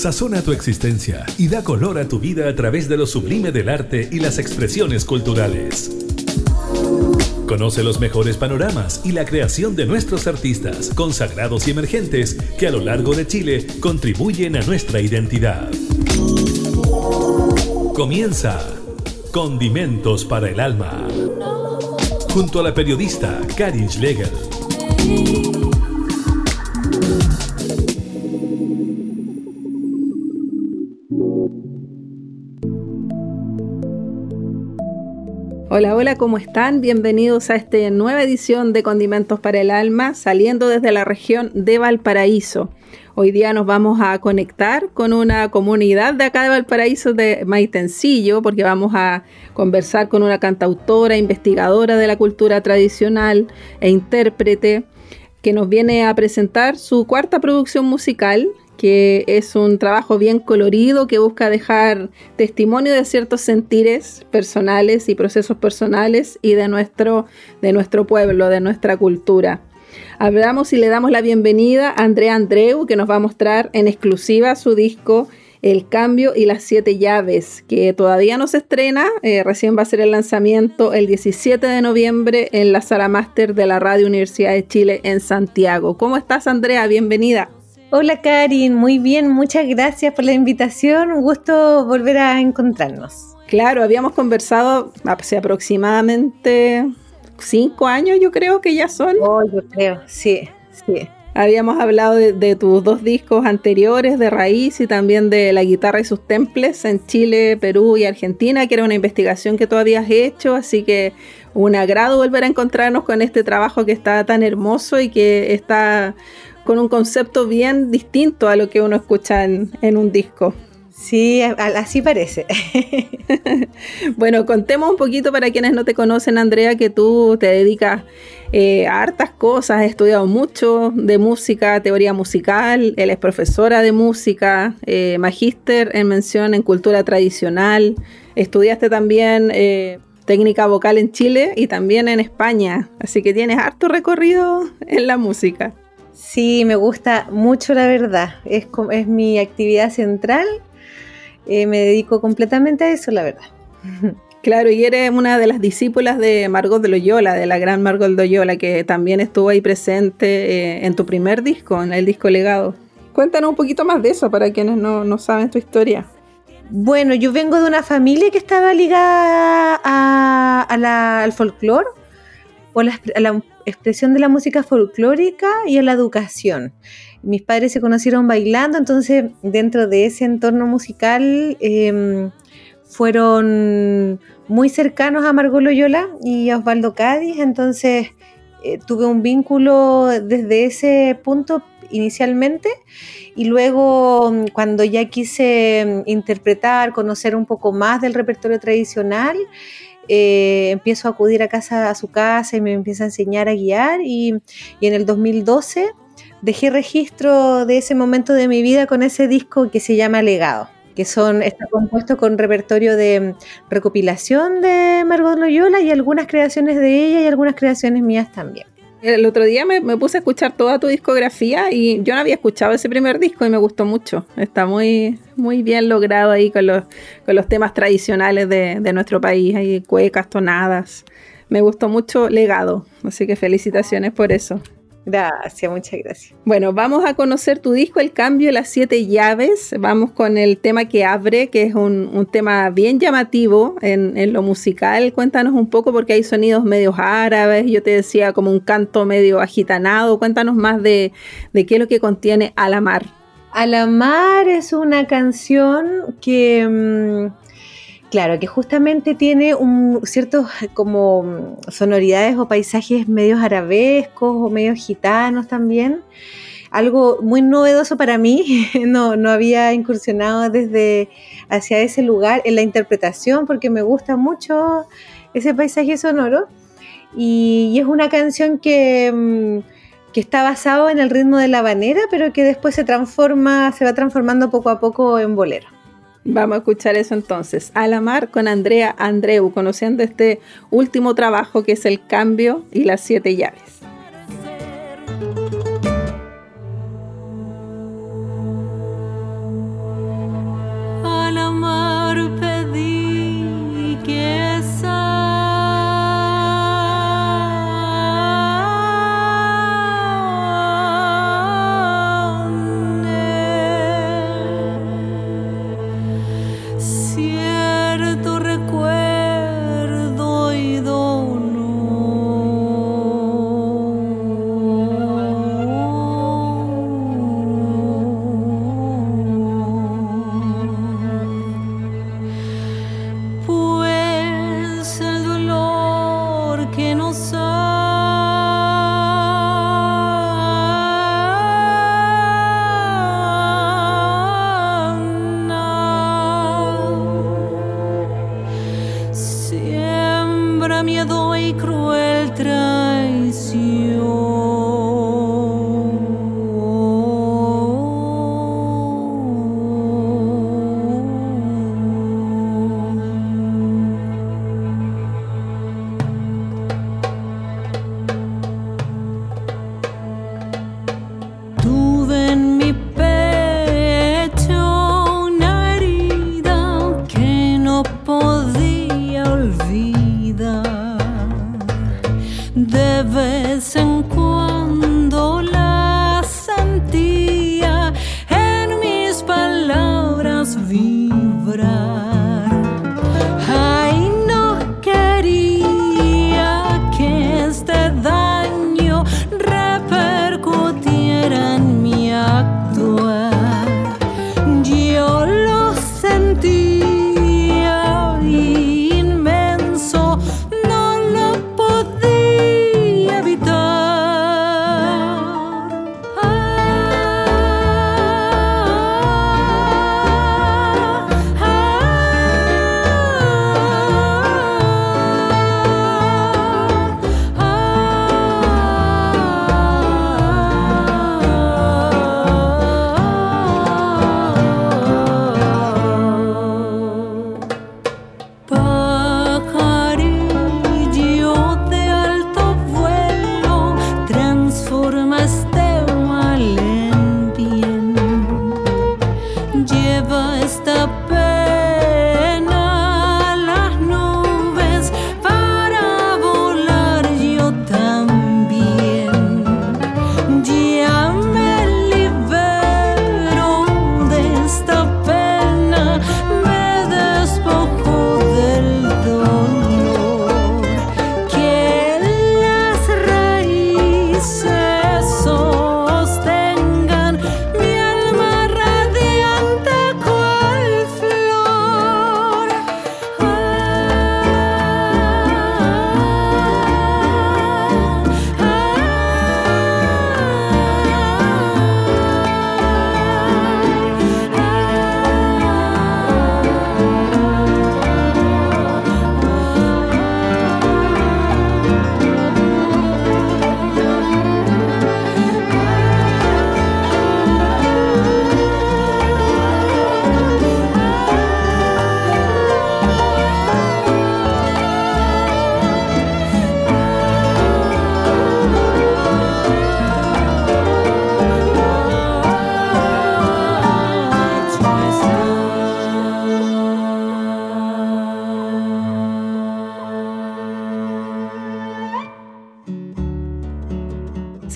Sazona tu existencia y da color a tu vida a través de lo sublime del arte y las expresiones culturales. Conoce los mejores panoramas y la creación de nuestros artistas, consagrados y emergentes, que a lo largo de Chile contribuyen a nuestra identidad. Comienza Condimentos para el Alma, junto a la periodista Karin Schlegel. Hola, hola, ¿cómo están? Bienvenidos a esta nueva edición de Condimentos para el Alma, saliendo desde la región de Valparaíso. Hoy día nos vamos a conectar con una comunidad de acá de Valparaíso de Maitencillo, porque vamos a conversar con una cantautora, investigadora de la cultura tradicional e intérprete, que nos viene a presentar su cuarta producción musical que es un trabajo bien colorido que busca dejar testimonio de ciertos sentires personales y procesos personales y de nuestro, de nuestro pueblo, de nuestra cultura. Hablamos y le damos la bienvenida a Andrea Andreu, que nos va a mostrar en exclusiva su disco El Cambio y las Siete Llaves, que todavía no se estrena, eh, recién va a ser el lanzamiento el 17 de noviembre en la sala máster de la Radio Universidad de Chile en Santiago. ¿Cómo estás, Andrea? Bienvenida. Hola Karin, muy bien, muchas gracias por la invitación, un gusto volver a encontrarnos. Claro, habíamos conversado hace aproximadamente cinco años, yo creo que ya son. Oh, yo creo, sí, sí. Habíamos hablado de, tus dos discos anteriores, de Raíz y también de La guitarra y sus temples en Chile, Perú y Argentina, que era una investigación que tú habías hecho, así que un agrado volver a encontrarnos con este trabajo que está tan hermoso y que está con un concepto bien distinto a lo que uno escucha en, un disco. Sí, así parece. bueno, contemos un poquito para quienes no te conocen, Andrea, que tú te dedicas eh, a hartas cosas, has estudiado mucho de música, teoría musical, él es profesora de música, eh, magíster en mención en cultura tradicional, estudiaste también eh, técnica vocal en Chile y también en España, así que tienes harto recorrido en la música. Sí, me gusta mucho la verdad. Es, es mi actividad central. Eh, me dedico completamente a eso, la verdad. Claro, y eres una de las discípulas de Margot de Loyola, de la gran Margot de Loyola, que también estuvo ahí presente eh, en tu primer disco, en el disco Legado. Cuéntanos un poquito más de eso para quienes no, saben tu historia. Bueno, yo vengo de una familia que estaba ligada al folclore o la, a la expresión de la música folclórica y a la educación. Mis padres se conocieron bailando, entonces dentro de ese entorno musical em, fueron muy cercanos a Margot Loyola y a Osvaldo Cádiz, entonces eh, tuve un vínculo desde ese punto inicialmente y luego cuando ya quise em, interpretar, conocer un poco más del repertorio tradicional, eh, empiezo a acudir a casa a su casa y me empieza a enseñar a guiar y, en el 2012 dejé registro de ese momento de mi vida con ese disco que se llama Legado que son, está compuesto con repertorio de recopilación de Margot Loyola y algunas creaciones de ella y algunas creaciones mías también. El otro día me, puse a escuchar toda tu discografía y yo no había escuchado ese primer disco y me gustó mucho. Está muy, muy bien logrado ahí con los, con los temas tradicionales de, de nuestro país, hay cuecas, tonadas. Me gustó mucho Legado, así que felicitaciones por eso. Gracias, muchas gracias. Bueno, vamos a conocer tu disco El Cambio las Siete Llaves. Vamos con el tema que abre, que es un, tema bien llamativo en, lo musical. Cuéntanos un poco porque hay sonidos medios árabes, yo te decía como un canto medio agitanado. Cuéntanos más de, de qué es lo que contiene Alamar. Alamar es una canción que... Mm, Claro, que justamente tiene un ciertos como sonoridades o paisajes medios arabescos o medios gitanos también. Algo muy novedoso para mí, no, no había incursionado desde hacia ese lugar en la interpretación porque me gusta mucho ese paisaje sonoro y, es una canción que, mm, que está basado en el ritmo de la habanera pero que después se transforma, se va transformando poco a poco en bolero. Vamos a escuchar eso entonces. A la mar con Andrea Andreu, conociendo este último trabajo que es El Cambio y las Siete Llaves. A la mar pedí que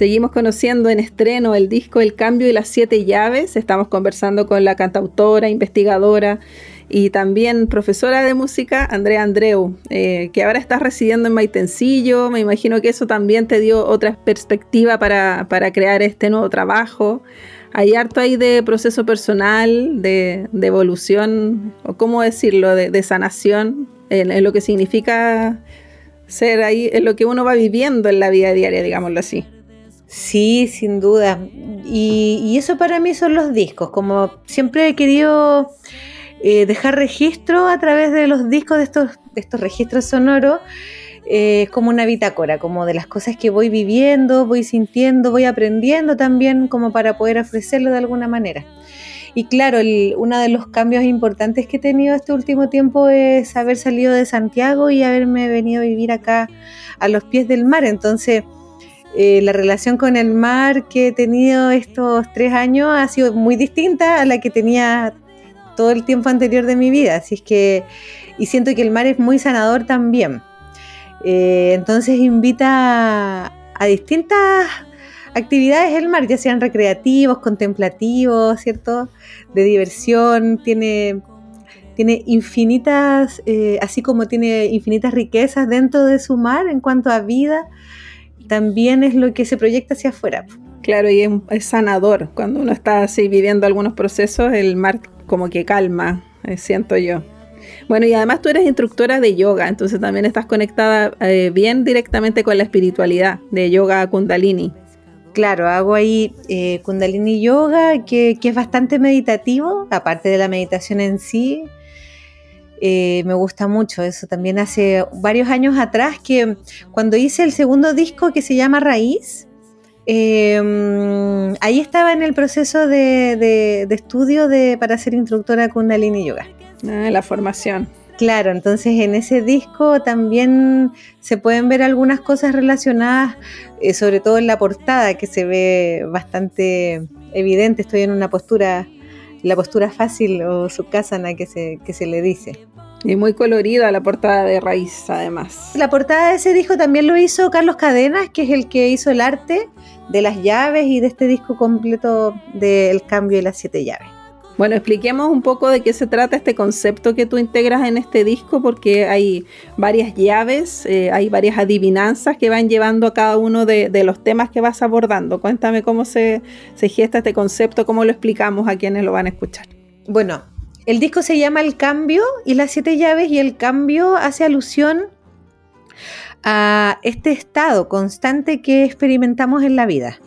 Seguimos conociendo en estreno el disco El Cambio y las Siete Llaves. Estamos conversando con la cantautora, investigadora y también profesora de música, Andrea Andreu, eh, que ahora está residiendo en Maitencillo. Me imagino que eso también te dio otra perspectiva para, crear este nuevo trabajo. Hay harto ahí de proceso personal, de, evolución, o cómo decirlo, de, sanación, en, lo que significa ser ahí, en lo que uno va viviendo en la vida diaria, digámoslo así. Sí, sin duda. Y, eso para mí son los discos. Como siempre he querido eh, dejar registro a través de los discos de estos, estos registros sonoros, eh, como una bitácora, como de las cosas que voy viviendo, voy sintiendo, voy aprendiendo también, como para poder ofrecerlo de alguna manera. Y claro, uno de los cambios importantes que he tenido este último tiempo es haber salido de Santiago y haberme venido a vivir acá a los pies del mar. Entonces, eh, la relación con el mar que he tenido estos tres años ha sido muy distinta a la que tenía todo el tiempo anterior de mi vida. Así es que, y siento que el mar es muy sanador también. Eh, entonces invita a, distintas actividades el mar, ya sean recreativos, contemplativos, ¿cierto? De diversión, tiene, tiene infinitas, eh, así como tiene infinitas riquezas dentro de su mar en cuanto a vida, también es lo que se proyecta hacia afuera. Claro, y es, sanador. Cuando uno está así viviendo algunos procesos, el mar como que calma, eh, siento yo. Bueno, y además tú eres instructora de yoga, entonces también estás conectada eh, bien directamente con la espiritualidad de yoga kundalini. Claro, hago ahí eh, kundalini yoga, que, que, es bastante meditativo, aparte de la meditación en sí, eh, me gusta mucho. Eso también hace varios años atrás que cuando hice el segundo disco que se llama Raíz, em, ahí estaba en el proceso de, estudio de, para ser instructora Kundalini Yoga. Ah, la formación. Claro, entonces en ese disco también se pueden ver algunas cosas relacionadas, eh, sobre todo en la portada, que se ve bastante evidente. Estoy en una postura, la postura fácil o sukhasana que se, que se le dice. Y muy colorida la portada de Raíz, además. La portada de ese disco también lo hizo Carlos Cadenas, que es el que hizo el arte de las llaves y de este disco completo del cambio de las siete llaves. Bueno, expliquemos un poco de qué se trata este concepto que tú integras en este disco, porque hay varias llaves, eh, hay varias adivinanzas que van llevando a cada uno de, los temas que vas abordando. Cuéntame cómo se, se gesta este concepto, cómo lo explicamos a quienes lo van a escuchar. Bueno, el disco se llama El Cambio y las siete llaves y el cambio hace alusión a este estado constante que experimentamos en la vida.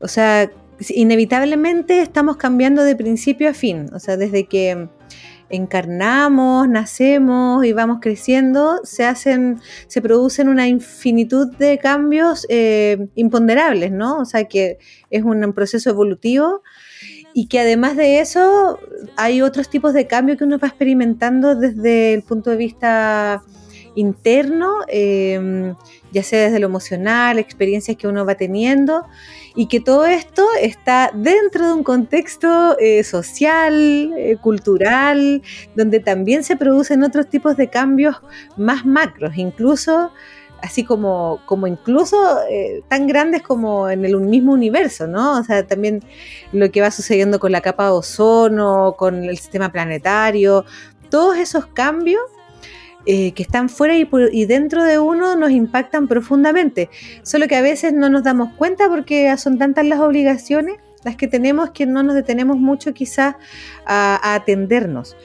O sea, inevitablemente estamos cambiando de principio a fin, o sea, desde que encarnamos, nacemos y vamos creciendo, se hacen, se producen una infinitud de cambios eh, imponderables, ¿no? O sea, que es un proceso evolutivo y que además de eso hay otros tipos de cambios que uno va experimentando desde el punto de vista interno, eh, ya sea desde lo emocional, experiencias que uno va teniendo y que todo esto está dentro de un contexto eh, social, eh, cultural, donde también se producen otros tipos de cambios más macros, incluso así como, como incluso eh, tan grandes como en el mismo universo, ¿no? O sea, también lo que va sucediendo con la capa de ozono, con el sistema planetario, todos esos cambios eh, que están fuera y, dentro de uno nos impactan profundamente. Solo que a veces no nos damos cuenta porque son tantas las obligaciones las que tenemos que no nos detenemos mucho quizás a, atendernos.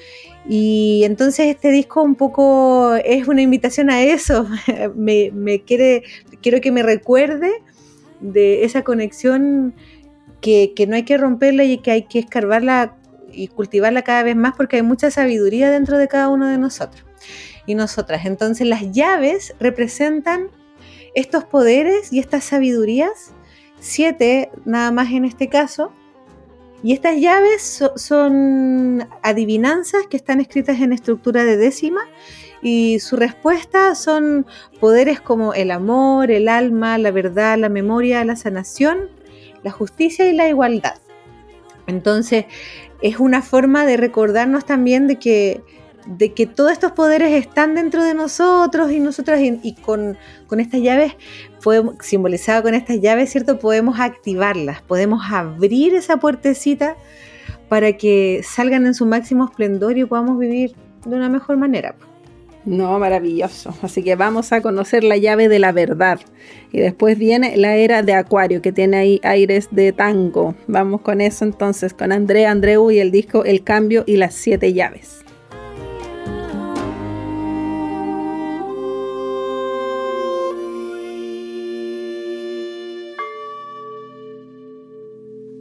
Y entonces este disco un poco es una invitación a eso. me, quiere, quiero que me recuerde de esa conexión que, que no hay que romperla y que hay que escarbarla y cultivarla cada vez más porque hay mucha sabiduría dentro de cada uno de nosotros y nosotras. Entonces las llaves representan estos poderes y estas sabidurías, siete nada más en este caso, y estas llaves son adivinanzas que están escritas en estructura de décima y su respuesta son poderes como el amor, el alma, la verdad, la memoria, la sanación, la justicia y la igualdad. Entonces es una forma de recordarnos también de que de que todos estos poderes están dentro de nosotros y nosotras y, con, estas llaves, podemos, simbolizado con estas llaves, ¿cierto? Podemos activarlas, podemos abrir esa puertecita para que salgan en su máximo esplendor y podamos vivir de una mejor manera. No, maravilloso. Así que vamos a conocer la llave de la verdad. Y después viene la era de Acuario, que tiene ahí aires de tango. Vamos con eso entonces, con Andrea Andreu y el disco El Cambio y las Siete Llaves.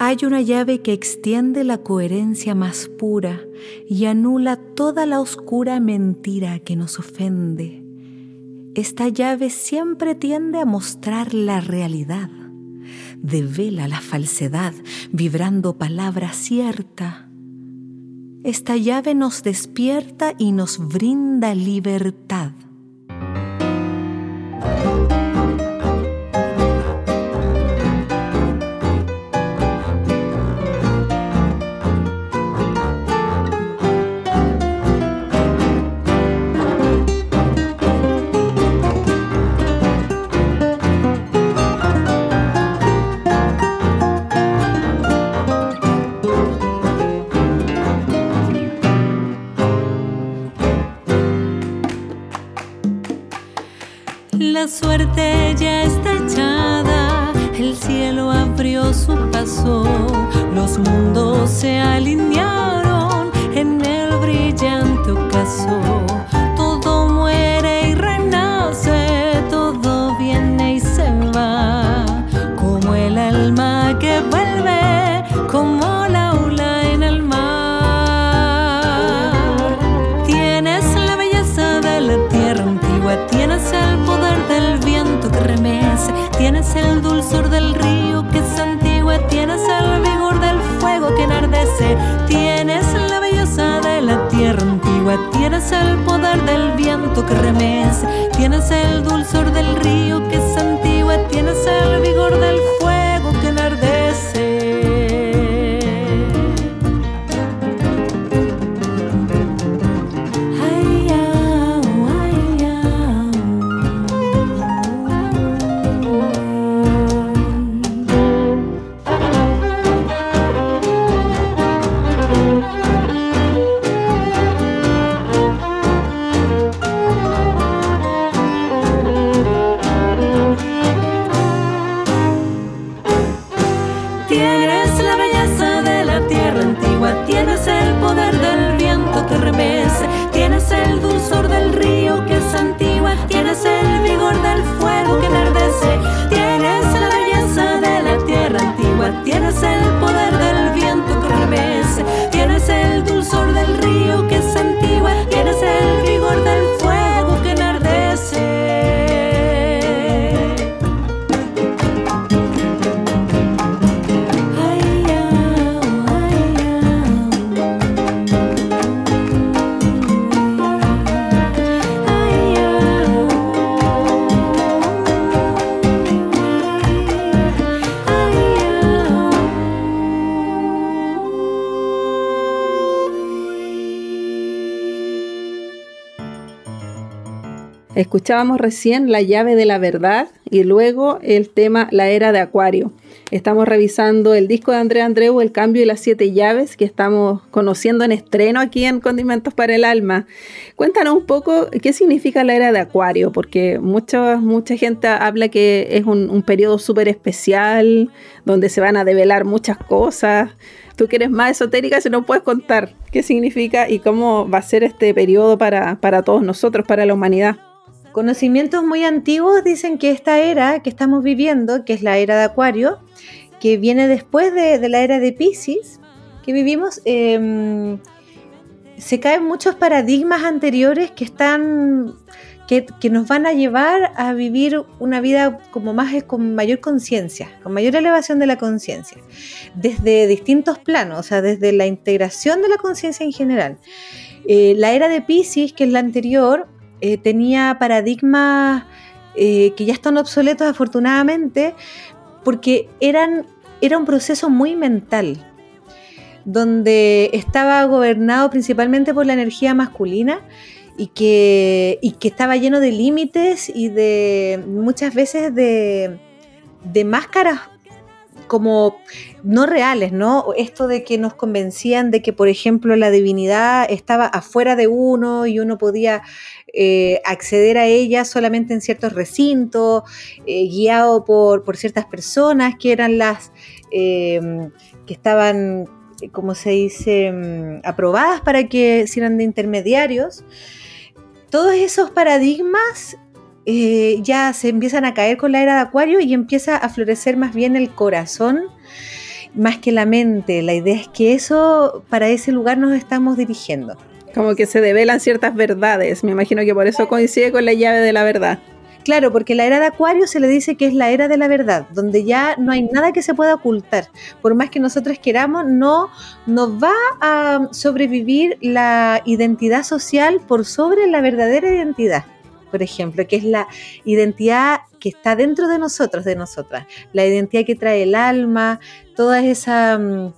Hay una llave que extiende la coherencia más pura y anula toda la oscura mentira que nos ofende. Esta llave siempre tiende a mostrar la realidad, devela la falsedad, vibrando palabra cierta. Esta llave nos despierta y nos brinda libertad. la suerte ya está echada, el cielo abrió su paso, los mundos se alinearon en el brillante ocaso. Tienes el dulzor del río que santigüe, tienes el vigor del fuego que enardece, tienes la belleza de la tierra antigua, tienes el poder del viento que remesa, tienes el dulzor del río que santigüe, Escuchábamos recién la llave de la verdad y luego el tema La era de Acuario. Estamos revisando el disco de Andrea Andreu, El cambio y las siete llaves, que estamos conociendo en estreno aquí en Condimentos para el Alma. Cuéntanos un poco qué significa la era de Acuario, porque mucha, mucha gente habla que es un, un periodo súper especial, donde se van a develar muchas cosas. Tú que eres más esotérica, si no puedes contar qué significa y cómo va a ser este periodo para, para todos nosotros, para la humanidad. Conocimientos muy antiguos dicen que esta era que estamos viviendo, que es la era de Acuario, que viene después de, la era de Pisces, que vivimos, em, se caen muchos paradigmas anteriores que están que, nos van a llevar a vivir una vida como más con mayor conciencia, con mayor elevación de la conciencia, desde distintos planos, o sea, desde la integración de la conciencia en general. Eh, la era de Pisces, que es la anterior, eh, tenía paradigmas eh, que ya están obsoletos afortunadamente, porque eran, era un proceso muy mental, donde estaba gobernado principalmente por la energía masculina y que, y que estaba lleno de límites y de muchas veces de, de máscaras como no reales, ¿no? Esto de que nos convencían de que, por ejemplo, la divinidad estaba afuera de uno y uno podía eh, acceder a ella solamente en ciertos recintos, eh, guiado por, ciertas personas que eran las eh, que estaban, como se dice, mm, aprobadas para que sirvan de intermediarios. Todos esos paradigmas ya se empiezan a caer con la era de Acuario y empieza a florecer más bien el corazón más que la mente. La idea es que eso, para ese lugar nos estamos dirigiendo. Como que se develan ciertas verdades. Me imagino que por eso coincide con la llave de la verdad. Claro, porque la era de Acuario se le dice que es la era de la verdad, donde ya no hay nada que se pueda ocultar. Por más que nosotros queramos, no nos va a sobrevivir la identidad social por sobre la verdadera identidad por ejemplo, que es la identidad que está dentro de nosotros, de nosotras, la identidad que trae el alma, toda esa, mm,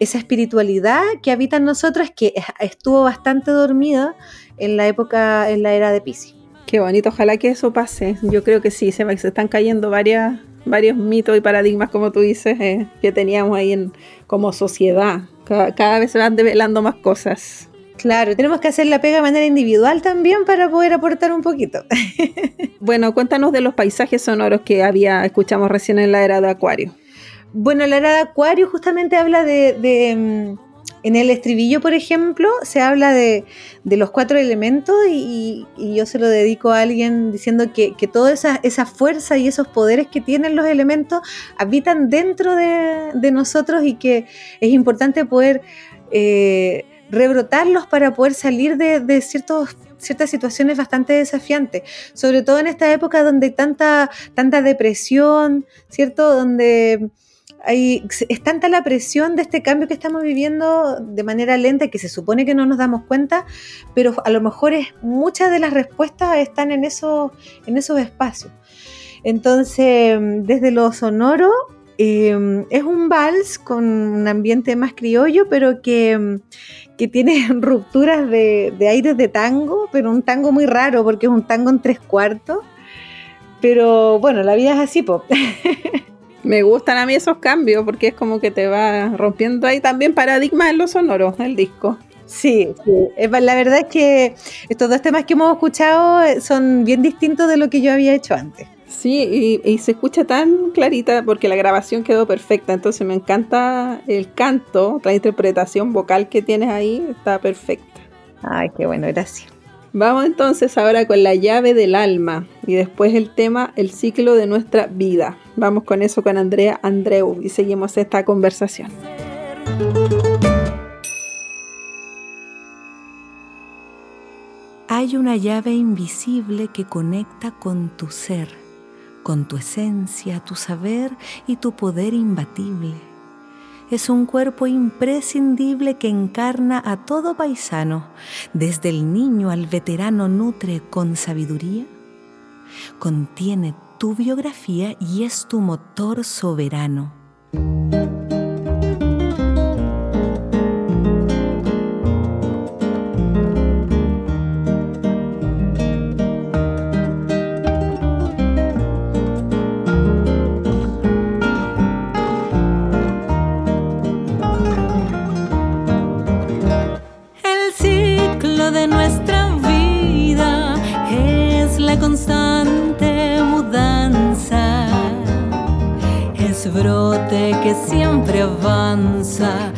esa espiritualidad que habita en nosotras, que estuvo bastante dormida en la época, en la era de Pisces. Qué bonito, ojalá que eso pase. Yo creo que sí, se, se están cayendo varias, varios mitos y paradigmas, como tú dices, eh, que teníamos ahí en, como sociedad. cada vez se van develando más cosas. Claro, tenemos que hacer la pega de manera individual también para poder aportar un poquito. bueno, cuéntanos de los paisajes sonoros que había, escuchamos recién en la era de Acuario. Bueno, la era de Acuario justamente habla de, mm, en el estribillo, por ejemplo, se habla de, los cuatro elementos y, yo se lo dedico a alguien diciendo que, toda esa, fuerza y esos poderes que tienen los elementos habitan dentro de, nosotros y que es importante poder eh, rebrotarlos para poder salir de, ciertos ciertas situaciones bastante desafiantes, sobre todo en esta época donde hay tanta, tanta depresión, ¿cierto? Donde hay, es tanta la presión de este cambio que estamos viviendo de manera lenta que se supone que no nos damos cuenta, pero a lo mejor es, muchas de las respuestas están en esos, en esos espacios. Entonces, desde lo sonoro, eh, es un vals con un ambiente más criollo, pero que, que tiene rupturas de, aires de tango, pero un tango muy raro porque es un tango en tres cuartos. Pero bueno, la vida es así, pop. Me gustan a mí esos cambios porque es como que te va rompiendo ahí también paradigmas en los sonoros el disco. Sí, la verdad es que estos dos temas que hemos escuchado son bien distintos de lo que yo había hecho antes. Sí, y, se escucha tan clarita porque la grabación quedó perfecta, entonces me encanta el canto, la interpretación vocal que tienes ahí, está perfecta. Ay, qué bueno, gracias. Vamos entonces ahora con la llave del alma y después el tema el ciclo de nuestra vida. Vamos con eso con Andrea Andreu y seguimos esta conversación. Hay una llave invisible que conecta con tu ser, con tu esencia, tu saber y tu poder imbatible. Es un cuerpo imprescindible que encarna a todo paisano, desde el niño al veterano nutre con sabiduría. Contiene tu biografía y es tu motor soberano. Que siempre avanza,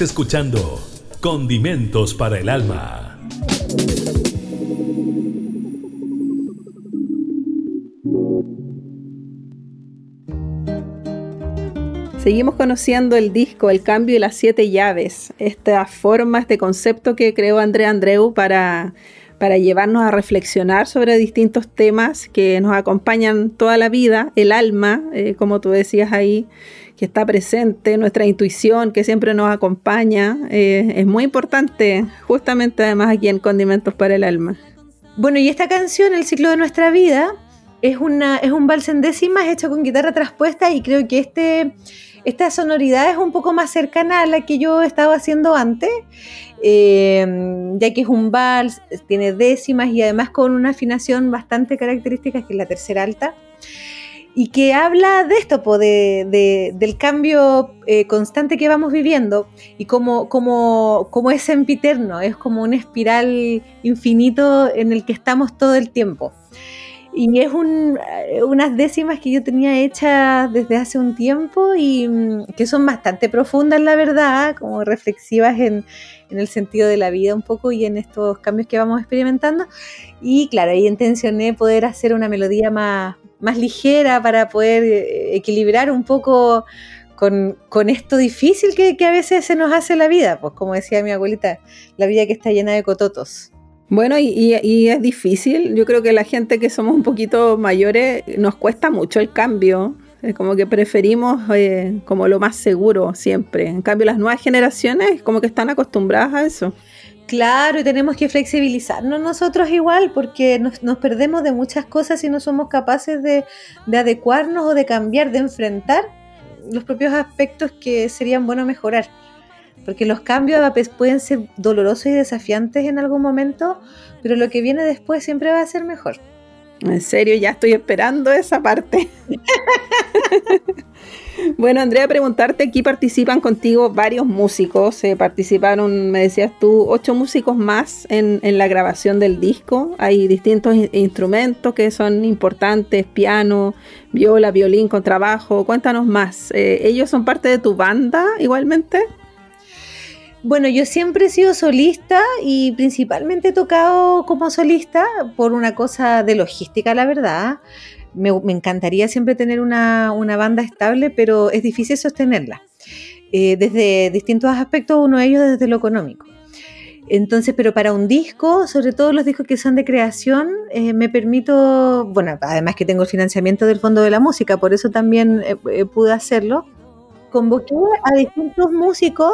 Escuchando Condimentos para el Alma. Seguimos conociendo el disco El cambio y las siete llaves, esta forma, este concepto que creó Andrea Andreu para, para llevarnos a reflexionar sobre distintos temas que nos acompañan toda la vida, el alma, eh, como tú decías ahí, que está presente, nuestra intuición que siempre nos acompaña, eh, es muy importante, justamente además aquí en Condimentos para el Alma. Bueno, y esta canción, El ciclo de nuestra vida, es, una, es un vals en décimas hecho con guitarra traspuesta y creo que este, esta sonoridad es un poco más cercana a la que yo estaba haciendo antes, eh, ya que es un vals, tiene décimas y además con una afinación bastante característica, que es la tercera alta y que habla de esto, de, del cambio eh, constante que vamos viviendo y como, como, como es sempiterno, es como una espiral infinito en el que estamos todo el tiempo. Y es un, eh, unas décimas que yo tenía hechas desde hace un tiempo y mm, que son bastante profundas, la verdad, como reflexivas en, en, el sentido de la vida un poco y en estos cambios que vamos experimentando. Y claro, ahí intencioné poder hacer una melodía más, más ligera para poder eh, equilibrar un poco con, esto difícil que, a veces se nos hace la vida, pues como decía mi abuelita, la vida que está llena de cototos. Bueno, y, es difícil, yo creo que la gente que somos un poquito mayores nos cuesta mucho el cambio, es como que preferimos eh, como lo más seguro siempre, en cambio las nuevas generaciones como que están acostumbradas a eso. Claro, y tenemos que flexibilizarnos nosotros igual, porque nos, perdemos de muchas cosas y no somos capaces de, adecuarnos o de cambiar, de enfrentar los propios aspectos que serían bueno mejorar. Porque los cambios pueden ser dolorosos y desafiantes en algún momento, pero lo que viene después siempre va a ser mejor. En serio, ya estoy esperando esa parte. Bueno, Andrea, preguntarte, aquí participan contigo varios músicos, eh, participaron, me decías tú, ocho músicos más en, la grabación del disco, hay distintos instrumentos que son importantes, piano, viola, violín, contrabajo, cuéntanos más, eh, ¿ellos son parte de tu banda igualmente? Bueno, yo siempre he sido solista y principalmente he tocado como solista por una cosa de logística, la verdad me, encantaría siempre tener una, banda estable, pero es difícil sostenerla. Eh, desde distintos aspectos, uno de ellos desde lo económico. Entonces, pero para un disco, sobre todo los discos que son de creación, eh, me permito, bueno, además que tengo el financiamiento del Fondo de la Música, por eso también eh, pude hacerlo, convoqué a distintos músicos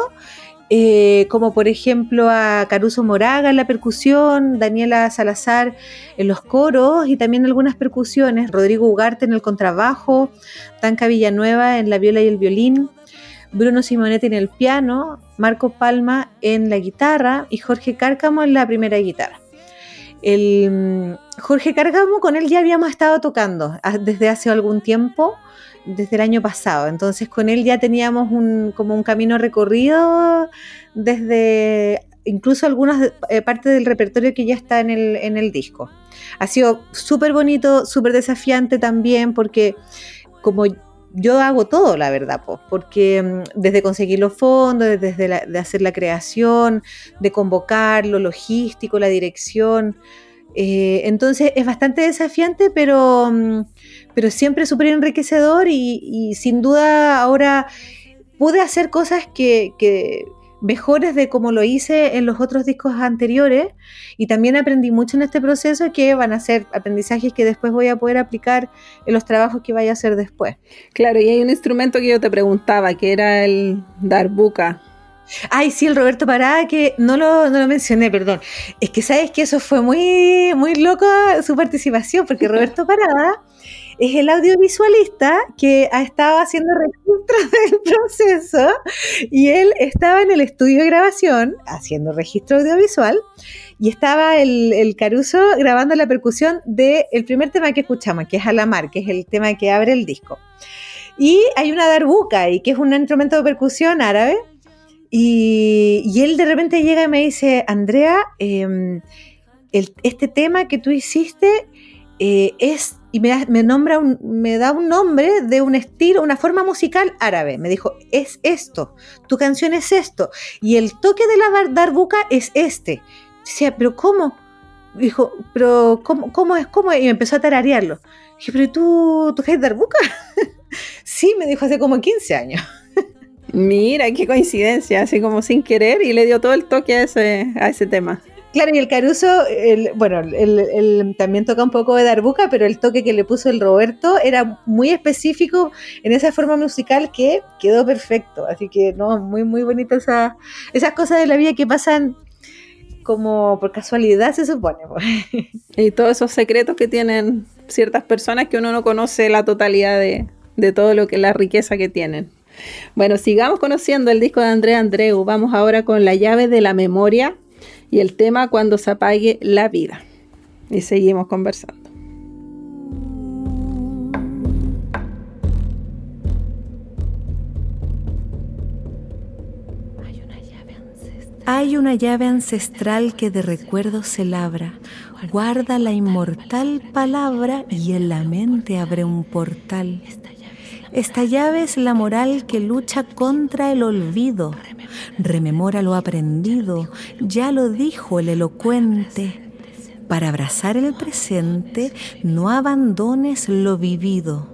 eh, como por ejemplo a Caruso Moraga en la percusión, Daniela Salazar en los coros y también algunas percusiones, Rodrigo Ugarte en el contrabajo, Tanca Villanueva en la viola y el violín, Bruno Simonetti en el piano, Marco Palma en la guitarra y Jorge Cárcamo en la primera guitarra. El, mm, Jorge Cárcamo con él ya habíamos estado tocando ah, desde hace algún tiempo desde el año pasado. Entonces con él ya teníamos un, como un camino recorrido desde incluso algunas eh, partes del repertorio que ya está en el, en el disco. Ha sido súper bonito, súper desafiante también porque como yo hago todo, la verdad, porque mm, desde conseguir los fondos, desde de hacer la creación, de convocar lo logístico, la dirección, eh, entonces es bastante desafiante, pero, mm, pero siempre súper enriquecedor y, sin duda ahora pude hacer cosas que, mejores de como lo hice en los otros discos anteriores y también aprendí mucho en este proceso que van a ser aprendizajes que después voy a poder aplicar en los trabajos que vaya a hacer después. Claro, y hay un instrumento que yo te preguntaba, que era el darbuka. Ay, sí, el Roberto Parada, que no lo, no lo mencioné, perdón. Es que sabes que eso fue muy, muy loco su participación, porque Roberto Parada es el audiovisualista que ha estado haciendo registros del proceso y él estaba en el estudio de grabación haciendo registro audiovisual y estaba el, el Caruso grabando la percusión del primer tema que escuchamos, que es Alamar, que es el tema que abre el disco. Y hay una darbuca y que es un instrumento de percusión árabe y, él de repente llega y me dice, Andrea, em, este tema que tú hiciste eh, es, y me, me, nombra un, me da un nombre de un estilo, una forma musical árabe. Me dijo, es esto, tu canción es esto, y el toque de la darbuca es este. Decía, pero ¿cómo? Dijo, pero ¿cómo, cómo es? ¿Cómo? Y me empezó a tararearlo. Dije, pero ¿tú tocas darbuca? sí, me dijo hace como 15 años. Mira, qué coincidencia, así como sin querer, y le dio todo el toque a ese, a ese tema. Claro, y el Caruso, bueno, él, también toca un poco de darbuca, pero el toque que le puso el Roberto era muy específico en esa forma musical que quedó perfecto. Así que, no, muy, muy bonito esa, esas cosas de la vida que pasan como por casualidad, se supone. Pues. Y todos esos secretos que tienen ciertas personas que uno no conoce la totalidad de, de todo lo que la riqueza que tienen. Bueno, sigamos conociendo el disco de Andrea Andreu. Vamos ahora con la llave de la memoria y el tema cuando se apague la vida. Y seguimos conversando. Hay una llave ancestral que de recuerdos se labra, guarda la inmortal palabra y en la mente abre un portal. Esta llave es la moral que lucha contra el olvido, rememora lo aprendido, ya lo dijo el elocuente. Para abrazar el presente, no abandones lo vivido.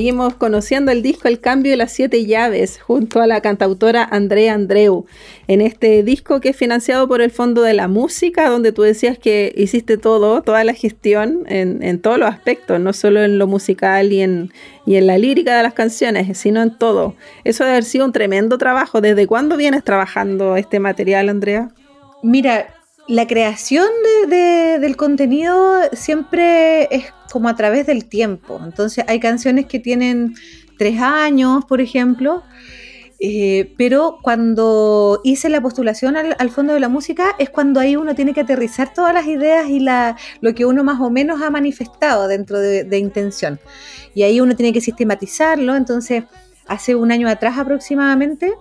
Seguimos conociendo el disco El cambio de las siete llaves junto a la cantautora Andrea Andreu en este disco que es financiado por el Fondo de la Música, donde tú decías que hiciste todo, toda la gestión en, todos los aspectos, no solo en lo musical y en, y en la lírica de las canciones, sino en todo. Eso debe haber sido un tremendo trabajo. ¿Desde cuándo vienes trabajando este material, Andrea? Mira, la creación del contenido siempre es como a través del tiempo. Entonces hay canciones que tienen tres años, por ejemplo, eh, pero cuando hice la postulación al, Fondo de la Música es cuando ahí uno tiene que aterrizar todas las ideas y la, lo que uno más o menos ha manifestado dentro de, intención. Y ahí uno tiene que sistematizarlo. Entonces, hace un año atrás aproximadamente,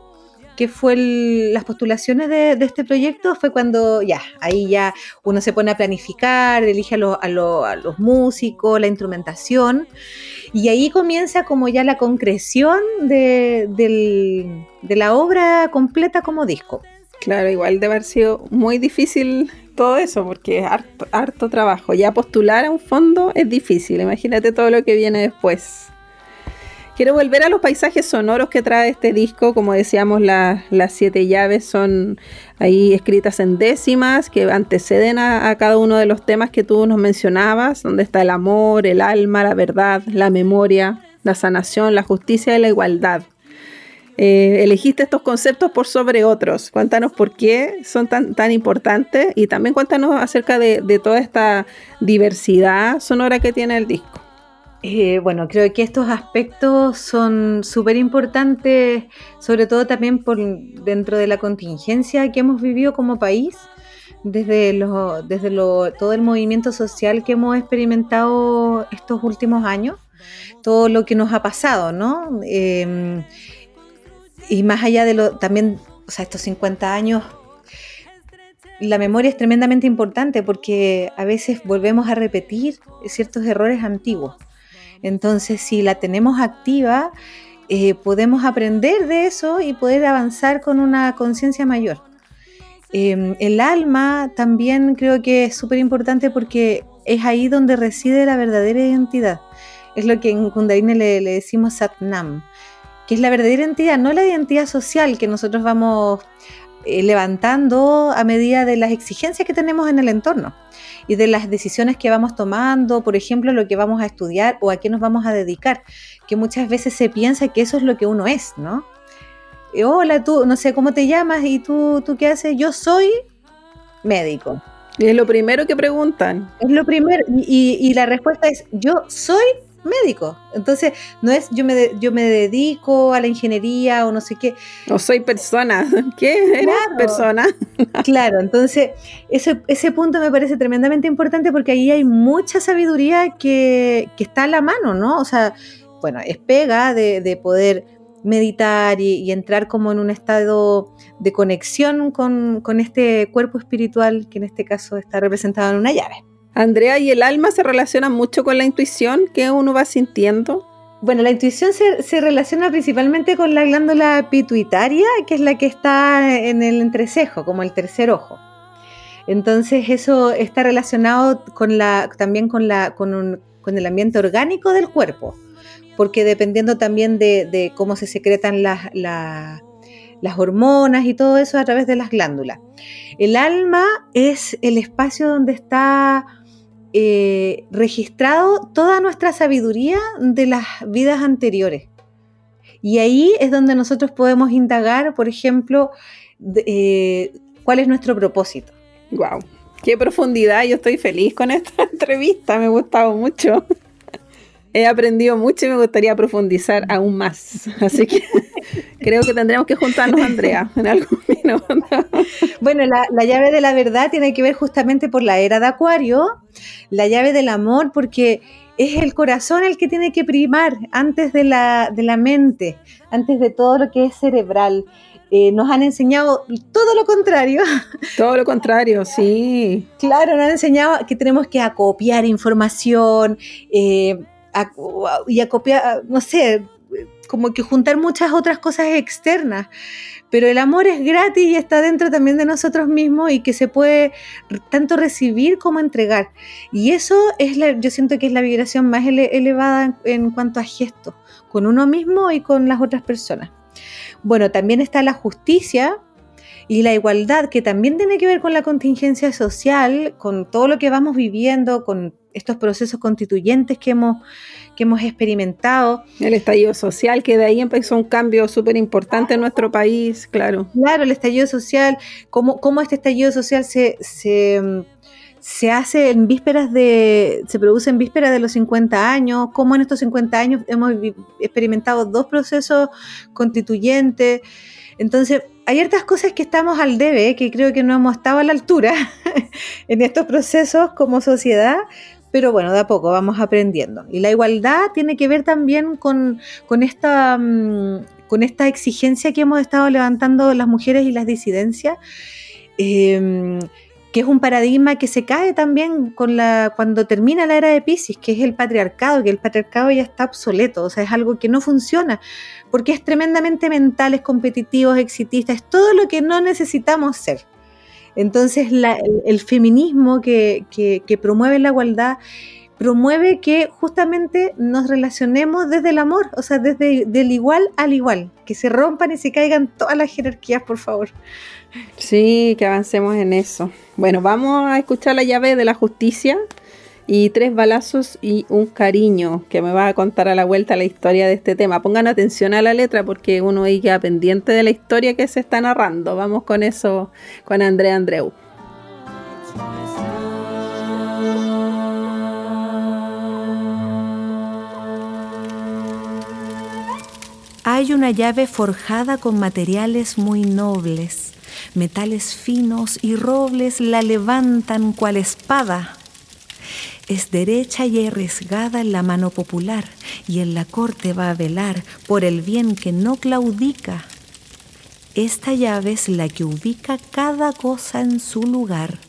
que fue las postulaciones de, este proyecto, fue cuando ya, ahí ya uno se pone a planificar, elige a, a los músicos, la instrumentación. Y ahí comienza como ya la concreción de, la obra completa como disco. Claro, igual debe haber sido muy difícil todo eso, porque es harto, harto trabajo. Ya postular a un fondo es difícil, imagínate todo lo que viene después. Quiero volver a los paisajes sonoros que trae este disco. Como decíamos, las siete llaves son ahí escritas en décimas que anteceden a, cada uno de los temas que tú nos mencionabas, donde está el amor, el alma, la verdad, la memoria, la sanación, la justicia y la igualdad. Eh, elegiste estos conceptos por sobre otros. Cuéntanos por qué son tan, tan importantes y también cuéntanos acerca de toda esta diversidad sonora que tiene el disco. Eh, bueno, creo que estos aspectos son súper importantes, sobre todo también por dentro de la contingencia que hemos vivido como país, desde, desde todo el movimiento social que hemos experimentado estos últimos años, todo lo que nos ha pasado, ¿no? Em, y más allá de lo, también, o sea, estos 50 años la memoria es tremendamente importante porque a veces volvemos a repetir ciertos errores antiguos. Entonces, si la tenemos activa, eh, podemos aprender de eso y poder avanzar con una conciencia mayor. Em, el alma también creo que es súper importante porque es ahí donde reside la verdadera identidad. Es lo que en Kundalini le, le decimos Satnam, que es la verdadera identidad, no la identidad social que nosotros vamos eh, levantando a medida de las exigencias que tenemos en el entorno y de las decisiones que vamos tomando, por ejemplo, lo que vamos a estudiar o a qué nos vamos a dedicar, que muchas veces se piensa que eso es lo que uno es, ¿no? Eh, hola, tú, no sé cómo te llamas y tú, tú qué haces, yo soy médico. Y es lo primero que preguntan. Es lo primero, y, y la respuesta es, yo soy médico. Entonces, no es yo me, yo me dedico a la ingeniería o no sé qué. O soy persona. ¿Qué? ¿Eres persona? claro, entonces ese, ese punto me parece tremendamente importante porque ahí hay mucha sabiduría que, está a la mano, ¿no? O sea, bueno, es pega de, poder meditar y, entrar como en un estado de conexión con, con este cuerpo espiritual que en este caso está representado en una llave. Andrea, ¿y el alma se relaciona mucho con la intuición que uno va sintiendo? Bueno, la intuición se, relaciona principalmente con la glándula pituitaria, que es la que está en el entrecejo, como el tercer ojo. Entonces eso está relacionado con la, también con, la, con, el ambiente orgánico del cuerpo, porque dependiendo también de, cómo se secretan las, las hormonas y todo eso a través de las glándulas. El alma es el espacio donde está eh, registrado toda nuestra sabiduría de las vidas anteriores. Y ahí es donde nosotros podemos indagar, por ejemplo, eh, cuál es nuestro propósito. ¡Wow! ¡Qué profundidad! Yo estoy feliz con esta entrevista, me ha gustado mucho. He aprendido mucho y me gustaría profundizar aún más. Así que creo que tendremos que juntarnos, Andrea, en algún minuto. Bueno, la, la, llave de la verdad tiene que ver justamente por la era de Acuario, la llave del amor, porque es el corazón el que tiene que primar antes de la, de la mente, antes de todo lo que es cerebral. Eh, nos han enseñado todo lo contrario. Todo lo contrario, sí. Claro, nos han enseñado que tenemos que acopiar información eh, y acopiar, no sé, como que juntar muchas otras cosas externas. Pero el amor es gratis y está dentro también de nosotros mismos y que se puede tanto recibir como entregar. Y eso es la, yo siento que es la vibración más elevada en, cuanto a gestos, con uno mismo y con las otras personas. Bueno, también está la justicia, y la igualdad, que también tiene que ver con la contingencia social, con todo lo que vamos viviendo, con estos procesos constituyentes que hemos, que hemos experimentado. El estallido social, que de ahí empezó un cambio súper importante en nuestro país, claro. Claro, el estallido social, cómo, cómo este estallido social se, se, se hace en vísperas de, se produce en vísperas de los 50 años, como en estos 50 años hemos experimentado dos procesos constituyentes. Entonces, hay ciertas cosas que estamos al debe, que creo que no hemos estado a la altura en estos procesos como sociedad, pero bueno, de a poco vamos aprendiendo. Y la igualdad tiene que ver también con, esta, mm, esta exigencia que hemos estado levantando las mujeres y las disidencias. Em, que es un paradigma que se cae también con la, cuando termina la era de Pisces, que es el patriarcado, que el patriarcado ya está obsoleto, o sea, es algo que no funciona, porque es tremendamente mental, es competitivo, es exitista, es todo lo que no necesitamos ser. Entonces, el, feminismo que, promueve la igualdad promueve que justamente nos relacionemos desde el amor, o sea, desde del igual al igual, que se rompan y se caigan todas las jerarquías, por favor. Sí, que avancemos en eso. Bueno, vamos a escuchar la llave de la justicia y tres balazos y un cariño que me va a contar a la vuelta la historia de este tema. Pongan atención a la letra porque uno ahí queda pendiente de la historia que se está narrando. Vamos con eso con Andrea Andreu. Hay una llave forjada con materiales muy nobles metales finos y robles la levantan cual espada. Es derecha y arriesgada en la mano popular, y en la corte va a velar por el bien que no claudica. Esta llave es la que ubica cada cosa en su lugar.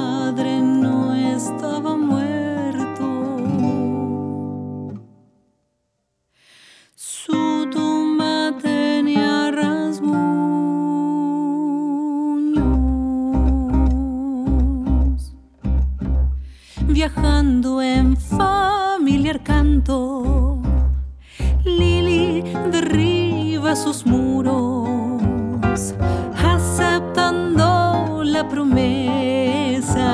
en familiar canto. Lili derriba sus muros, aceptando la promesa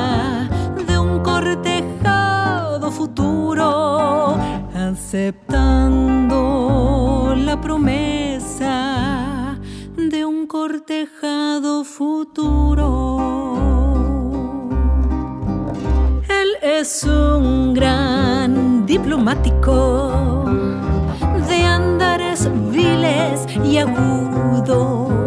de un cortejado futuro, aceptando la promesa de un cortejado futuro. Es un gran diplomático de andares viles y agudos.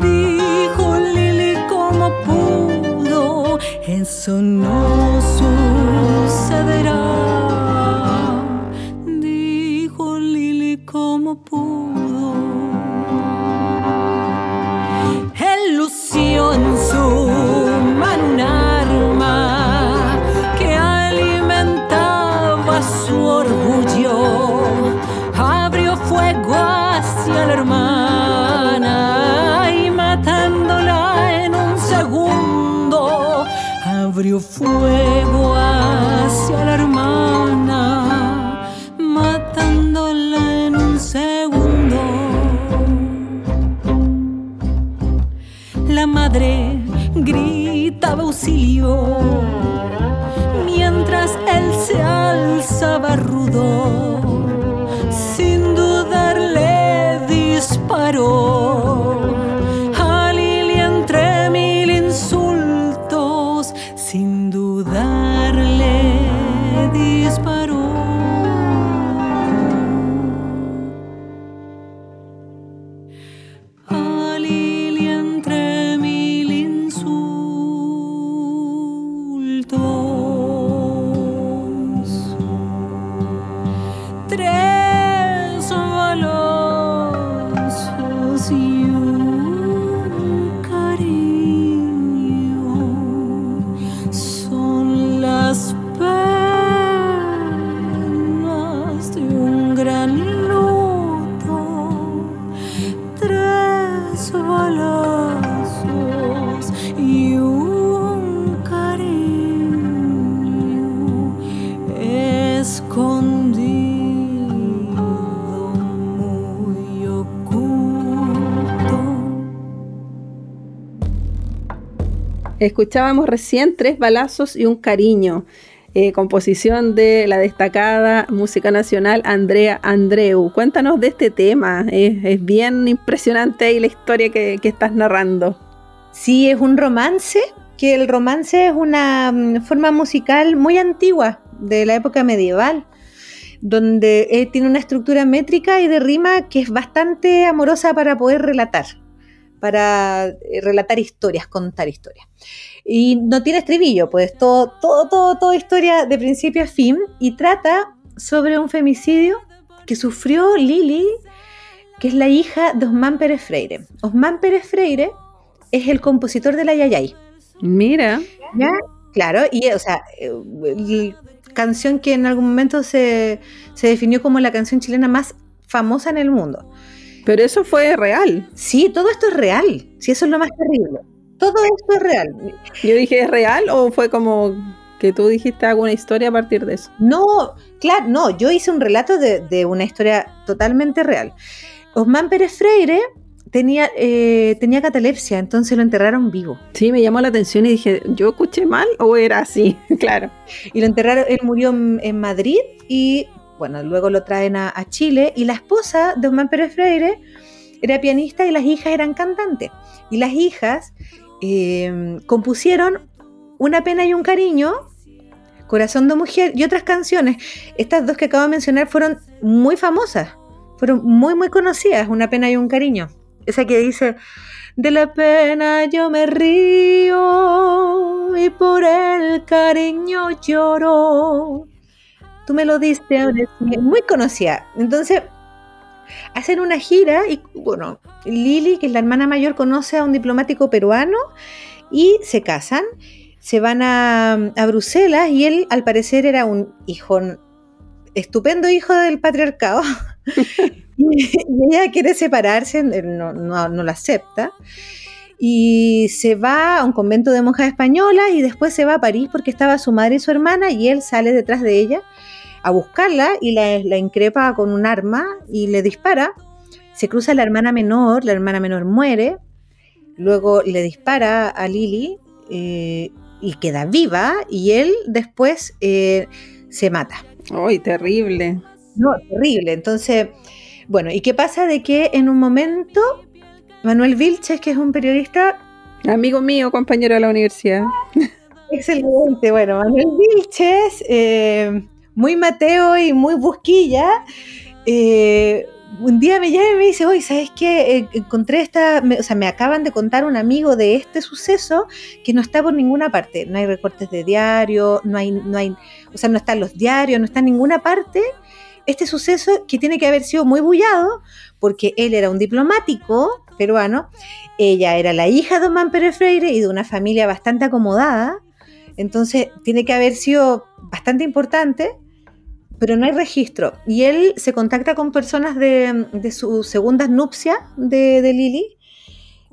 dijo Lili como pudo. Escuchábamos recién Tres balazos y un cariño, eh, composición de la destacada música nacional Andrea Andreu. Cuéntanos de este tema, es, bien impresionante ahí la historia que, que estás narrando. Sí, es un romance, que el romance es una mm, forma musical muy antigua de la época medieval, donde eh, tiene una estructura métrica y de rima que es bastante amorosa para poder relatar, para eh, relatar historias, contar historias. Y no tiene estribillo, pues todo, todo, todo, toda historia de principio a fin y trata sobre un femicidio que sufrió Lili, que es la hija de Osman Pérez Freire. Osman Pérez Freire es el compositor de la Yayay. Mira, ¿Ya? Claro, y o sea, eh, canción que en algún momento se, se definió como la canción chilena más famosa en el mundo. Pero eso fue real. Sí, todo esto es real, sí, eso es lo más terrible. Todo esto es real. Yo dije, ¿es real o fue como que tú dijiste alguna historia a partir de eso? No, claro, no, yo hice un relato de, de una historia totalmente real. Osman Pérez Freire tenía, eh, tenía catalepsia, entonces lo enterraron vivo. Sí, me llamó la atención y dije, ¿yo escuché mal o era así? claro. Y lo enterraron, él murió en, en Madrid y bueno, luego lo traen a, Chile y la esposa de Osman Pérez Freire era pianista y las hijas eran cantantes. Y las hijas eh, compusieron Una pena y un cariño, Corazón de mujer y otras canciones. Estas dos que acabo de mencionar fueron muy famosas, fueron muy muy conocidas, Una pena y un cariño. Esa que dice, de la pena yo me río y por el cariño lloro. Tú me lo diste ahora. Muy conocida. Entonces, hacen una gira y, bueno, Lili, que es la hermana mayor, conoce a un diplomático peruano y se casan. Se van a, a Bruselas y él, al parecer, era un hijo, estupendo hijo del patriarcado. y ella quiere separarse, no, no, no la acepta. Y se va a un convento de monjas españolas y después se va a París porque estaba su madre y su hermana y él sale detrás de ella a buscarla y la, la increpa con un arma y le dispara. Se cruza la hermana menor, la hermana menor muere, luego le dispara a Lily eh, y queda viva y él después eh, se mata. ¡Ay, terrible! No, terrible. Entonces, bueno, ¿y qué pasa de que en un momento Manuel Vilches, que es un periodista Amigo mío, compañero de la universidad. excelente, bueno, Manuel Vilches, eh, muy Mateo y muy busquilla, eh, un día me llama y me dice, oye, ¿sabes qué? Eh, encontré esta, me- o sea, me acaban de contar un amigo de este suceso que no está por ninguna parte. No hay recortes de diario, no hay, no hay, o sea, no están los diarios, no está en ninguna parte. Este suceso que tiene que haber sido muy bullado, porque él era un diplomático peruano, ella era la hija de Osman Pérez Freire y de una familia bastante acomodada, entonces tiene que haber sido bastante importante, pero no hay registro. Y él se contacta con personas de, de sus segundas nupcias de, de Lili,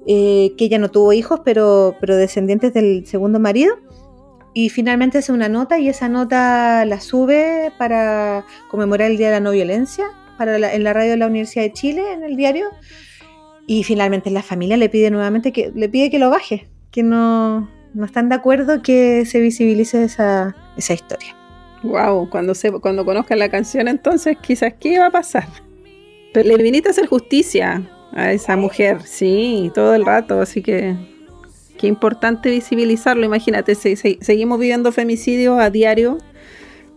eh, que ella no tuvo hijos, pero, descendientes del segundo marido, y finalmente hace una nota y esa nota la sube para conmemorar el Día de la No Violencia para en la radio de la Universidad de Chile, en el diario. Y finalmente la familia le pide nuevamente que le pide que lo baje, que no, no están de acuerdo que se visibilice esa, esa historia. Wow, cuando se, cuando conozcan la canción entonces quizás qué va a pasar. Pero le viniste a hacer justicia a esa mujer, sí, todo el rato, así que qué importante visibilizarlo. Imagínate, seguimos viviendo femicidios a diario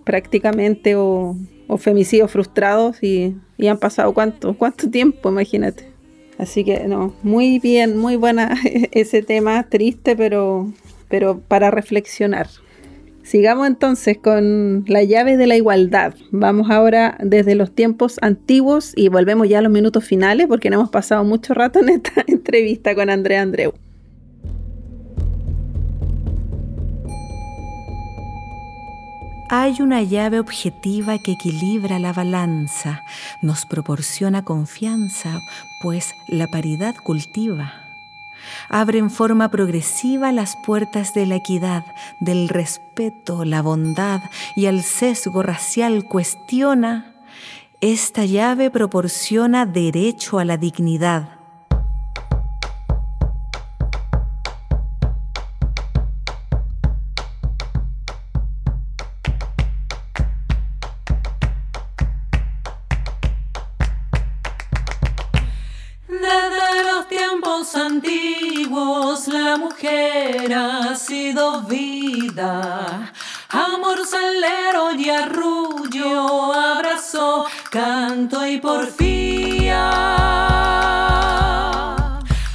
prácticamente o, femicidios frustrados y, han pasado cuánto, cuánto tiempo, imagínate. Así que no, muy bien, muy buena ese tema, triste, pero, pero para reflexionar. Sigamos entonces con la llave de la igualdad. Vamos ahora desde los tiempos antiguos y volvemos ya a los minutos finales porque no hemos pasado mucho rato en esta entrevista con Andrea Andreu. Hay una llave objetiva que equilibra la balanza, nos proporciona confianza, pues la paridad cultiva. Abre en forma progresiva las puertas de la equidad, del respeto, la bondad y al sesgo racial cuestiona. Esta llave proporciona derecho a la dignidad sido vida. Amor salero y arrullo, abrazo, canto y porfía.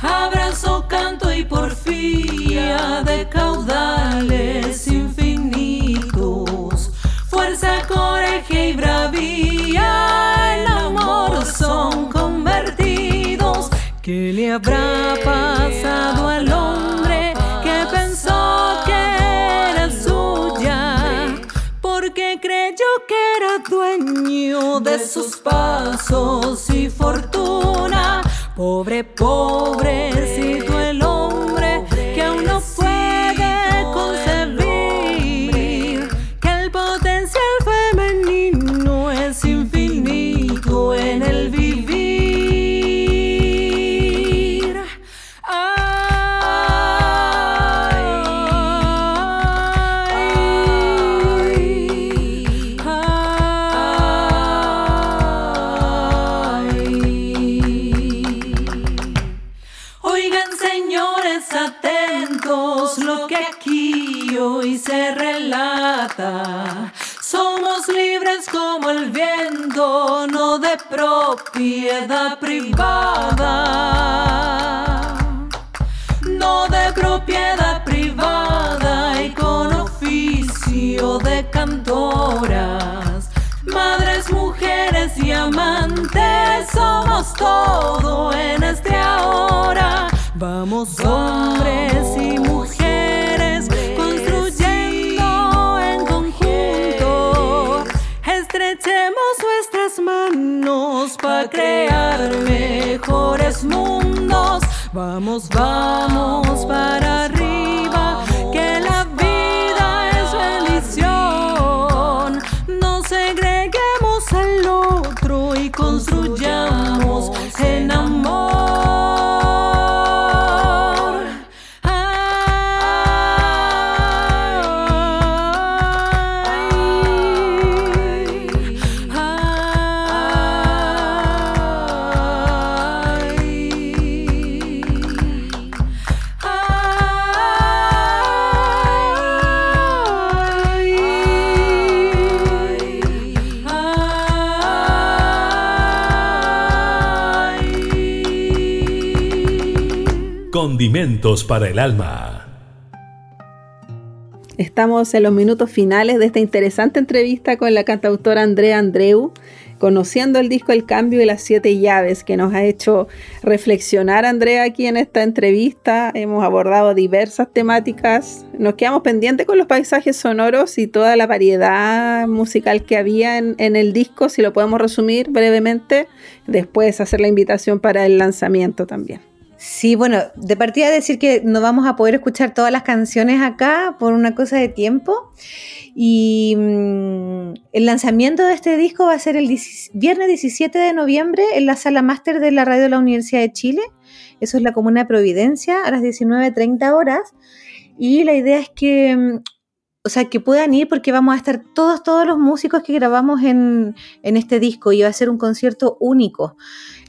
Abrazo, canto y porfía de caudales infinitos. Fuerza, coraje y bravía, el amor son convertidos. ¿Qué le habrá dueño de sus pasos y fortuna. Pobre, pobrecito el hombre para alma. Estamos en los minutos finales de esta interesante entrevista con la cantautora Andrea Andreu, conociendo el disco El Cambio y las Siete Llaves, que nos ha hecho reflexionar Andrea aquí en esta entrevista. Hemos abordado diversas temáticas. Nos quedamos pendientes con los paisajes sonoros y toda la variedad musical que había en, en el disco, si lo podemos resumir brevemente, después hacer la invitación para el lanzamiento también. Sí, bueno, de partida decir que no vamos a poder escuchar todas las canciones acá por una cosa de tiempo. Y mm, el lanzamiento de este disco va a ser el viernes 17 de noviembre en la sala máster de la radio de la Universidad de Chile. Eso es la Comuna de Providencia a las 19.30 horas. Y la idea es que mm, o sea, que puedan ir porque vamos a estar todos, todos los músicos que grabamos en, este disco y va a ser un concierto único.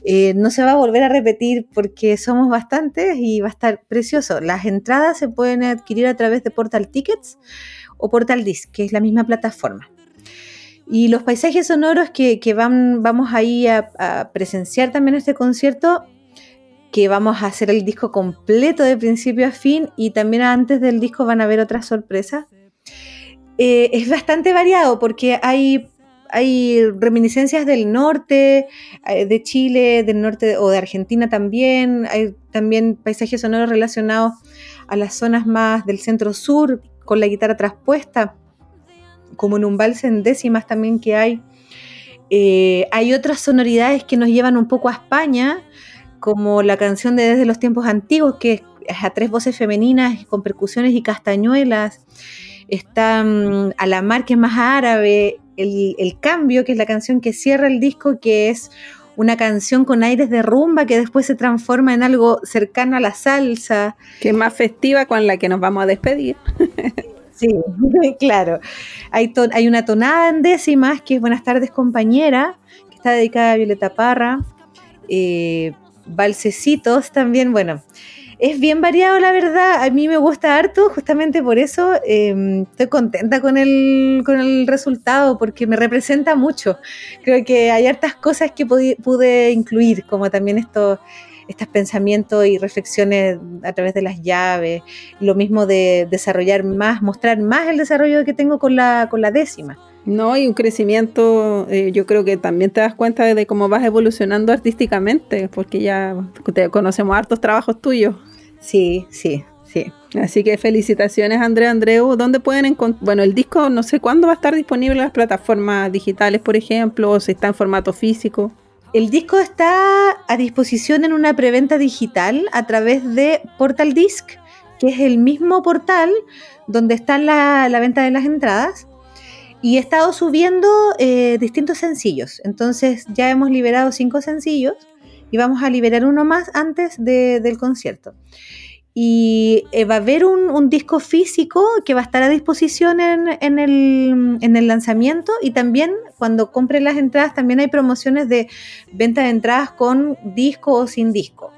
Eh, no se va a volver a repetir porque somos bastantes y va a estar precioso. Las entradas se pueden adquirir a través de Portal Tickets o Portal Disc, que es la misma plataforma. Y los paisajes sonoros que, van, vamos ahí a, a presenciar también este concierto que vamos a hacer el disco completo de principio a fin y también antes del disco van a haber otras sorpresas eh, es bastante variado porque hay, hay reminiscencias del norte, eh, de Chile, del norte o de Argentina también, hay también paisajes sonoros relacionados a las zonas más del centro sur con la guitarra traspuesta, como en un vals en décimas también que hay. Eh, hay otras sonoridades que nos llevan un poco a España, como la canción de Desde los tiempos antiguos, que es a tres voces femeninas con percusiones y castañuelas está mm, a la mar, que es más árabe, el, Cambio, que es la canción que cierra el disco, que es una canción con aires de rumba que después se transforma en algo cercano a la salsa. Que es más festiva con la que nos vamos a despedir. sí, claro. Hay, hay una tonada en décimas que es Buenas tardes compañera, que está dedicada a Violeta Parra. Eh, Balsecitos también, bueno, es bien variado, la verdad. A mí me gusta harto, justamente por eso em, estoy contenta con el, con el resultado, porque me representa mucho. Creo que hay hartas cosas que pude, incluir, como también estos estos pensamientos y reflexiones a través de las llaves, lo mismo de desarrollar más, mostrar más el desarrollo que tengo con la, con la décima. No, y un crecimiento, eh, yo creo que también te das cuenta de cómo vas evolucionando artísticamente, porque ya te conocemos hartos trabajos tuyos. Sí, sí, sí. Así que felicitaciones, Andrea Andreu. ¿Dónde pueden encontrar? Bueno, el disco no sé cuándo va a estar disponible en las plataformas digitales, por ejemplo, o si está en formato físico. El disco está a disposición en una preventa digital a través de Portal Disc, que es el mismo portal donde está la, venta de las entradas. Y he estado subiendo eh, distintos sencillos. Entonces ya hemos liberado cinco sencillos y vamos a liberar uno más antes del concierto. Y eh, va a haber un, disco físico que va a estar a disposición en, el, lanzamiento y también cuando compren las entradas también hay promociones de venta de entradas con disco o sin disco.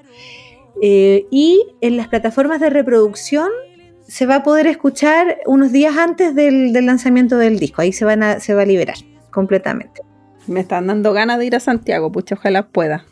Eh, y en las plataformas de reproducción se va a poder escuchar unos días antes del, lanzamiento del disco. Ahí se, van se va a liberar completamente. Me están dando ganas de ir a Santiago, pucha, ojalá pueda.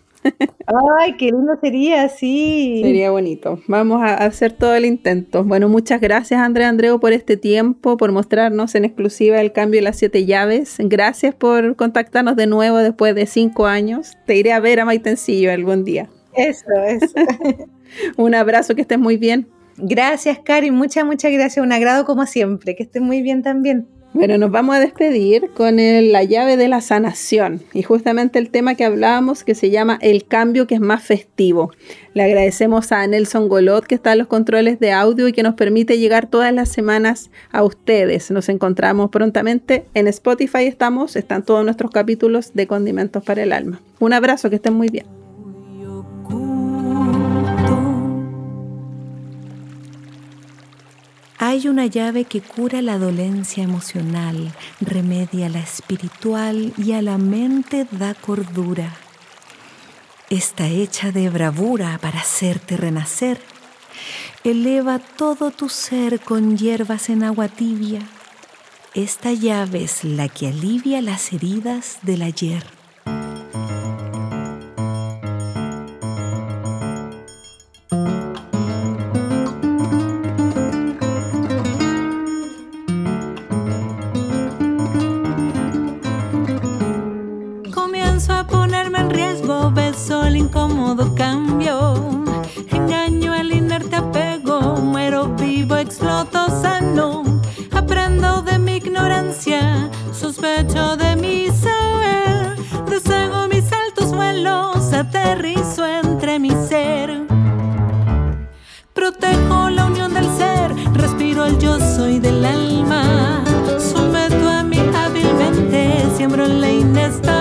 Ay, qué lindo sería, sí. Sería bonito. Vamos a hacer todo el intento. Bueno, muchas gracias, Andrea Andreu, por este tiempo, por mostrarnos en exclusiva el cambio de las siete llaves. Gracias por contactarnos de nuevo después de cinco años. Te iré a ver a Maitencillo algún día. Eso, eso. Un abrazo, que estés muy bien. Gracias, Cari. Muchas, muchas gracias. Un agrado como siempre. Que estés muy bien también. Bueno, nos vamos a despedir con la llave de la sanación y justamente el tema que hablábamos que se llama el cambio que es más festivo. Le agradecemos a Nelson Golot que está en los controles de audio y que nos permite llegar todas las semanas a ustedes. Nos encontramos prontamente en Spotify estamos, están todos nuestros capítulos de Condimentos para el Alma. Un abrazo, que estén muy bien. Hay una llave que cura la dolencia emocional, remedia la espiritual y a la mente da cordura. Está hecha de bravura para hacerte renacer. Eleva todo tu ser con hierbas en agua tibia. Esta llave es la que alivia las heridas del ayer. incómodo cambio. Engaño el inerte apego, muero vivo, exploto sano. Aprendo de mi ignorancia, sospecho de mi saber. Deshago mis altos vuelos, aterrizo entre mi ser. Protejo la unión del ser, respiro el yo soy del alma. Someto a mi hábilmente, siembro la inestabilidad.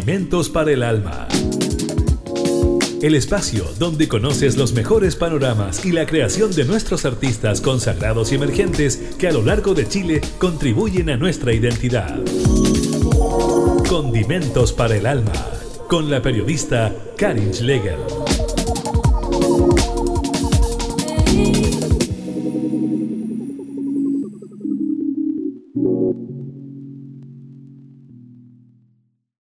Condimentos para el Alma. El espacio donde conoces los mejores panoramas y la creación de nuestros artistas consagrados y emergentes que a lo largo de Chile contribuyen a nuestra identidad. Condimentos para el Alma, con la periodista Karin Schlegel.